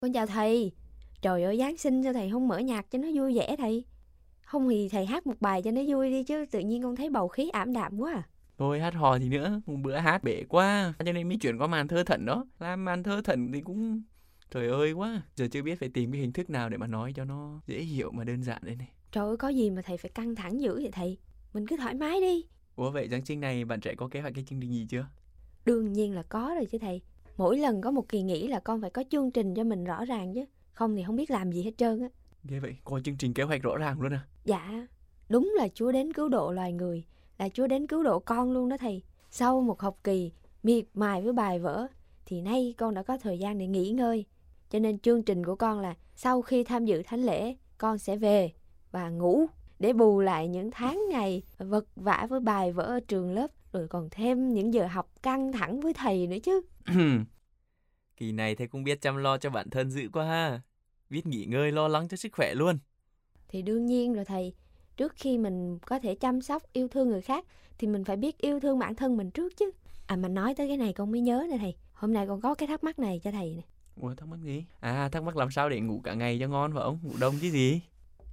Con chào thầy. Trời ơi, Giáng sinh sao thầy không mở nhạc cho nó vui vẻ thầy? Không thì thầy hát một bài cho nó vui đi chứ tự nhiên con thấy bầu khí ảm đạm quá à. Thôi hát hò thì nữa, một bữa hát bể quá, cho nên mới chuyển qua màn thơ thẩn đó. Làm màn thơ thẩn thì cũng trời ơi quá, giờ chưa biết phải tìm cái hình thức nào để mà nói cho nó dễ hiểu mà đơn giản đây này. Trời ơi, có gì mà thầy phải căng thẳng dữ vậy thầy? Mình cứ thoải mái đi. Ủa vậy Giáng sinh này bạn trẻ có kế hoạch cái chương trình gì chưa? Đương nhiên là có rồi chứ thầy. Mỗi lần có một kỳ nghỉ là con phải có chương trình cho mình rõ ràng chứ. Không thì không biết làm gì hết trơn á. Ghê vậy, có chương trình kế hoạch rõ ràng luôn à? Dạ, đúng là Chúa đến cứu độ loài người, là Chúa đến cứu độ con luôn đó thầy. Sau một học kỳ miệt mài với bài vở, thì nay con đã có thời gian để nghỉ ngơi. Cho nên chương trình của con là sau khi tham dự thánh lễ, con sẽ về và ngủ để bù lại những tháng ngày vật vã với bài vở ở trường lớp rồi còn thêm những giờ học căng thẳng với thầy nữa chứ. Kỳ này thầy cũng biết chăm lo cho bản thân dữ quá ha. Biết nghỉ ngơi lo lắng cho sức khỏe luôn. Thì đương nhiên rồi thầy, trước khi mình có thể chăm sóc yêu thương người khác thì mình phải biết yêu thương bản thân mình trước chứ. À mà nói tới cái này con mới nhớ nè thầy. Hôm nay con có cái thắc mắc này cho thầy nè. Ủa thắc mắc gì? À thắc mắc làm sao để ngủ cả ngày cho ngon phải không? Ngủ đông chứ gì?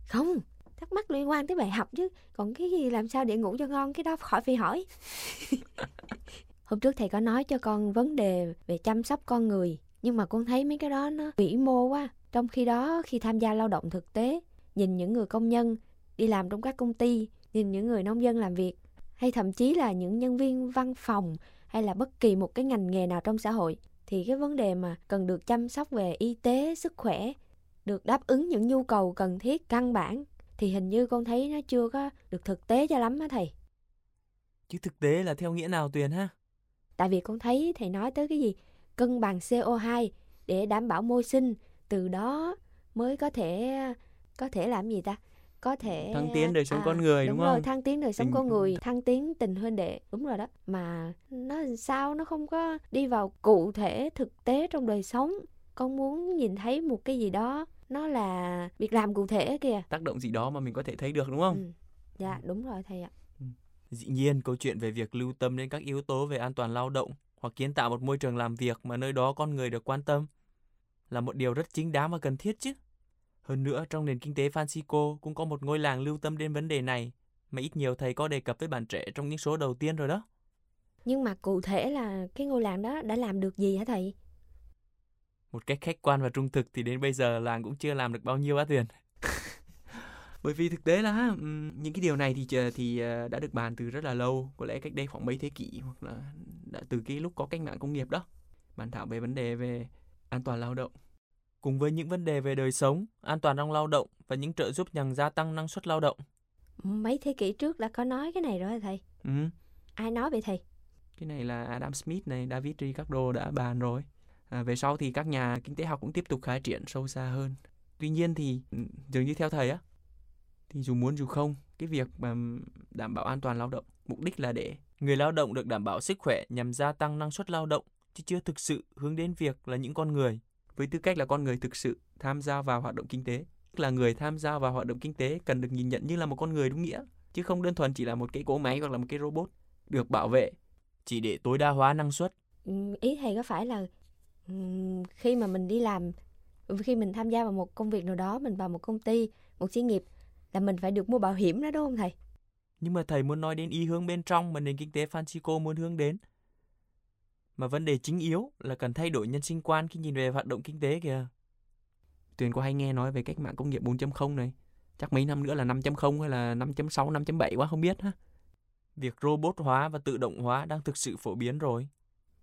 Không, thắc mắc liên quan tới bài học chứ. Còn cái gì làm sao để ngủ cho ngon cái đó khỏi phải hỏi. Hôm trước thầy có nói cho con vấn đề về chăm sóc con người. Nhưng mà con thấy mấy cái đó nó vĩ mô quá. Trong khi đó khi tham gia lao động thực tế, nhìn những người công nhân đi làm trong các công ty, nhìn những người nông dân làm việc, hay thậm chí là những nhân viên văn phòng hay là bất kỳ một cái ngành nghề nào trong xã hội thì cái vấn đề mà cần được chăm sóc về y tế, sức khỏe, được đáp ứng những nhu cầu cần thiết căn bản thì hình như con thấy nó chưa có được thực tế cho lắm á thầy. Chứ thực tế là theo nghĩa nào Tuyền ha? Tại vì con thấy thầy nói tới cái gì cân bằng CO2 để đảm bảo môi sinh, từ đó mới có thể có thể làm gì ta? Có thể thăng tiến đời sống à, con người đúng, đúng không? rồi, thăng tiến đời sống tình... con người, thăng tiến tình huynh đệ, đúng rồi đó. Mà nó sao nó không có đi vào cụ thể thực tế trong đời sống. Con muốn nhìn thấy một cái gì đó nó là việc làm cụ thể kìa. Tác động gì đó mà mình có thể thấy được đúng không? Ừ. Dạ, đúng rồi thầy ạ. Dĩ nhiên, câu chuyện về việc lưu tâm đến các yếu tố về an toàn lao động hoặc kiến tạo một môi trường làm việc mà nơi đó con người được quan tâm là một điều rất chính đáng và cần thiết chứ. Hơn nữa, trong nền kinh tế Francisco cũng có một ngôi làng lưu tâm đến vấn đề này mà ít nhiều thầy có đề cập với bạn trẻ trong những số đầu tiên rồi đó. Nhưng mà cụ thể là cái ngôi làng đó đã làm được gì hả thầy? Một cách khách quan và trung thực thì đến bây giờ làng cũng chưa làm được bao nhiêu á Tuyền. Bởi vì thực tế là những cái điều này thì thì ờ, đã được bàn từ rất là lâu, có lẽ cách đây khoảng mấy thế kỷ hoặc là đã từ cái lúc có cách mạng công nghiệp đó. Bàn thảo về vấn đề về an toàn lao động cùng với những vấn đề về đời sống, an toàn trong lao động và những trợ giúp nhằm gia tăng năng suất lao động. Mấy thế kỷ trước đã có nói cái này rồi thầy. Ừ. Ai nói vậy thầy? Cái này là Adam Smith này, David Ricardo đã bàn rồi. À, về sau thì các nhà kinh tế học cũng tiếp tục khai triển sâu xa hơn. Tuy nhiên thì dường như theo thầy á, thì dù muốn dù không, cái việc mà đảm bảo an toàn lao động mục đích là để người lao động được đảm bảo sức khỏe nhằm gia tăng năng suất lao động chứ chưa thực sự hướng đến việc là những con người với tư cách là con người thực sự tham gia vào hoạt động kinh tế. Tức là người tham gia vào hoạt động kinh tế cần được nhìn nhận như là một con người đúng nghĩa chứ không đơn thuần chỉ là một cái cỗ máy hoặc là một cái robot được bảo vệ chỉ để tối đa hóa năng suất. Ừ, ý thầy có phải là ừ, khi mà mình đi làm khi mình tham gia vào một công việc nào đó mình vào một công ty một xí nghiệp là mình phải được mua bảo hiểm đó đúng không thầy nhưng mà thầy muốn nói đến ý hướng bên trong mà nền kinh tế Francisco muốn hướng đến mà vấn đề chính yếu là cần thay đổi nhân sinh quan khi nhìn về hoạt động kinh tế kìa. Tuyền có hay nghe nói về cách mạng công nghiệp 4.0 này. Chắc mấy năm nữa là 5.0 hay là 5.6, 5.7 quá không biết ha. Việc robot hóa và tự động hóa đang thực sự phổ biến rồi.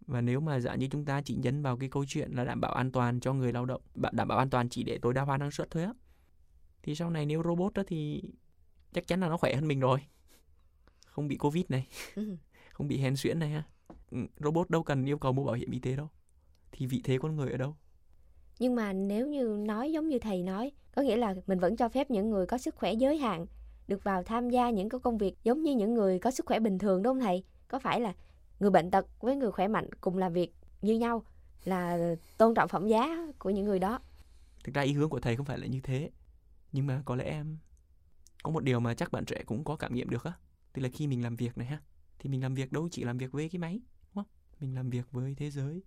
Và nếu mà giả như chúng ta chỉ nhấn vào cái câu chuyện là đảm bảo an toàn cho người lao động, đảm bảo an toàn chỉ để tối đa hóa năng suất thôi á. Thì sau này nếu robot đó thì chắc chắn là nó khỏe hơn mình rồi. Không bị Covid này, không bị hèn xuyễn này ha. Ừ, robot đâu cần yêu cầu mua bảo hiểm y tế đâu. Thì vị thế con người ở đâu? Nhưng mà nếu như nói giống như thầy nói có nghĩa là mình vẫn cho phép những người có sức khỏe giới hạn được vào tham gia những cái công việc giống như những người có sức khỏe bình thường đúng không thầy? Có phải là người bệnh tật với người khỏe mạnh cùng làm việc như nhau là tôn trọng phẩm giá của những người đó? Thực ra ý hướng của thầy không phải là như thế nhưng mà có lẽ em có một điều mà chắc bạn trẻ cũng có cảm nghiệm được á. Tức là khi mình làm việc này ha thì mình làm việc đâu chỉ làm việc với cái máy mình làm việc với thế giới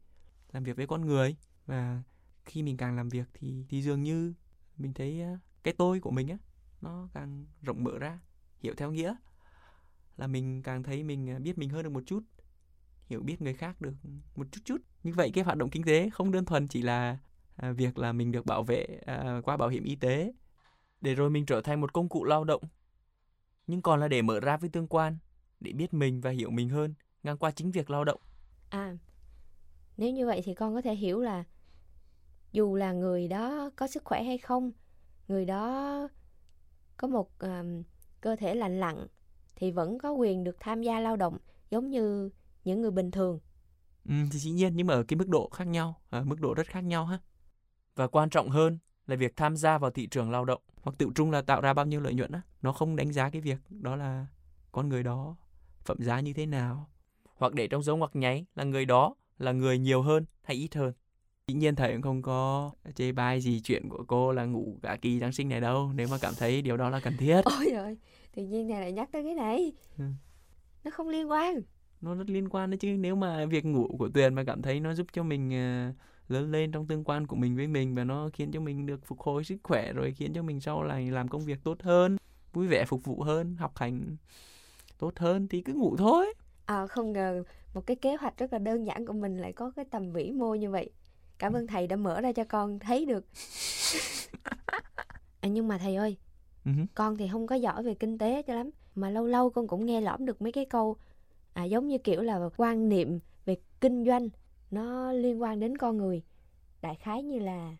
làm việc với con người. Và khi mình càng làm việc thì thì dường như mình thấy cái tôi của mình á nó càng rộng mở ra hiểu theo nghĩa. Là mình càng thấy mình à, biết mình hơn được một chút hiểu biết người khác được một chút chút. Như vậy cái hoạt động kinh tế không đơn thuần chỉ là à, việc là mình được bảo vệ à, qua bảo hiểm y tế để rồi mình trở thành một công cụ lao động. Nhưng còn là để mở ra với tương quan để biết mình và hiểu mình hơn ngang qua chính việc lao động. À nếu như vậy thì con có thể hiểu là dù là người đó có sức khỏe hay không người đó có một um, cơ thể lành lặn thì vẫn có quyền được tham gia lao động giống như những người bình thường. Ừ, thì dĩ nhiên nhưng mà ở cái mức độ khác nhau ở mức độ rất khác nhau ha. Và quan trọng hơn là việc tham gia vào thị trường lao động hoặc tự trung là tạo ra bao nhiêu lợi nhuận á nó không đánh giá cái việc đó là con người đó phẩm giá như thế nào. Hoặc để trong dấu ngoặc nháy là người đó là người nhiều hơn hay ít hơn. Dĩ nhiên thầy cũng không có chê bai gì chuyện của cô là ngủ cả kỳ giáng sinh này đâu nếu mà cảm thấy điều đó là cần thiết. Ôi rồi tự nhiên này lại nhắc tới cái này. Ừ. nó không liên quan. Nó rất liên quan đấy chứ nếu mà việc ngủ của tuyền mà cảm thấy nó giúp cho mình uh, lớn lên trong tương quan của mình với mình và nó khiến cho mình được phục hồi sức khỏe rồi khiến cho mình sau này làm công việc tốt hơn vui vẻ phục vụ hơn học hành tốt hơn thì cứ ngủ thôi. À không ngờ một cái kế hoạch rất là đơn giản của mình lại có cái tầm vĩ mô như vậy. Cảm ơn thầy đã mở ra cho con thấy được. À, nhưng mà thầy ơi uh-huh. con thì không có giỏi về kinh tế cho lắm mà lâu lâu con cũng nghe lõm được mấy cái câu à, giống như kiểu là quan niệm về kinh doanh nó liên quan đến con người. Đại khái như là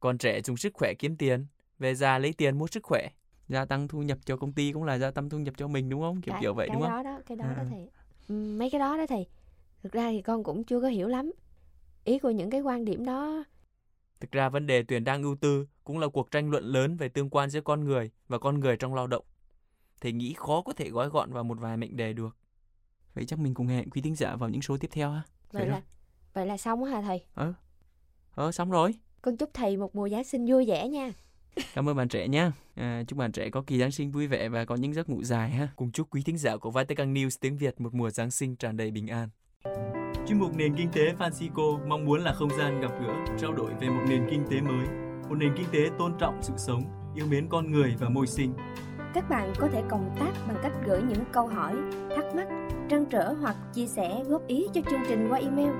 con trẻ dùng sức khỏe kiếm tiền về già lấy tiền mua sức khỏe. Gia tăng thu nhập cho công ty cũng là gia tăng thu nhập cho mình đúng không? Kiểu cái, kiểu vậy cái đúng đó không? đó cái đó à. đó thầy mấy cái đó đó thầy. Thực ra thì con cũng chưa có hiểu lắm. Ý của những cái quan điểm đó thực ra vấn đề tuyển đang ưu tư cũng là cuộc tranh luận lớn về tương quan giữa con người và con người trong lao động. Thầy nghĩ khó có thể gói gọn vào một vài mệnh đề được. Vậy chắc mình cùng hẹn quý thính giả vào những số tiếp theo ha. Vậy là vậy là xong hả thầy ờ ờ xong rồi con chúc thầy một mùa giáng sinh vui vẻ nha Cảm ơn bạn trẻ nhé. À, chúc bạn trẻ có kỳ Giáng sinh vui vẻ và có những giấc ngủ dài ha. Cùng chúc quý thính giả của Vatican News tiếng Việt một mùa Giáng sinh tràn đầy bình an. Chuyên mục Nền Kinh tế Francisco mong muốn là không gian gặp gỡ, trao đổi về một nền kinh tế mới. Một nền kinh tế tôn trọng sự sống, yêu mến con người và môi sinh. Các bạn có thể cộng tác bằng cách gửi những câu hỏi, thắc mắc, trăn trở hoặc chia sẻ góp ý cho chương trình qua email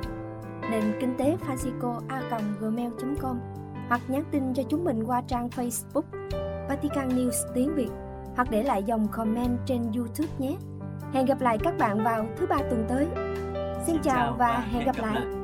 nền kinh tế francisco a gmail.com hoặc nhắn tin cho chúng mình qua trang Facebook Vatican News tiếng Việt hoặc để lại dòng comment trên YouTube nhé. Hẹn gặp lại các bạn vào thứ ba tuần tới. Xin, Xin chào và hẹn gặp lại. lại.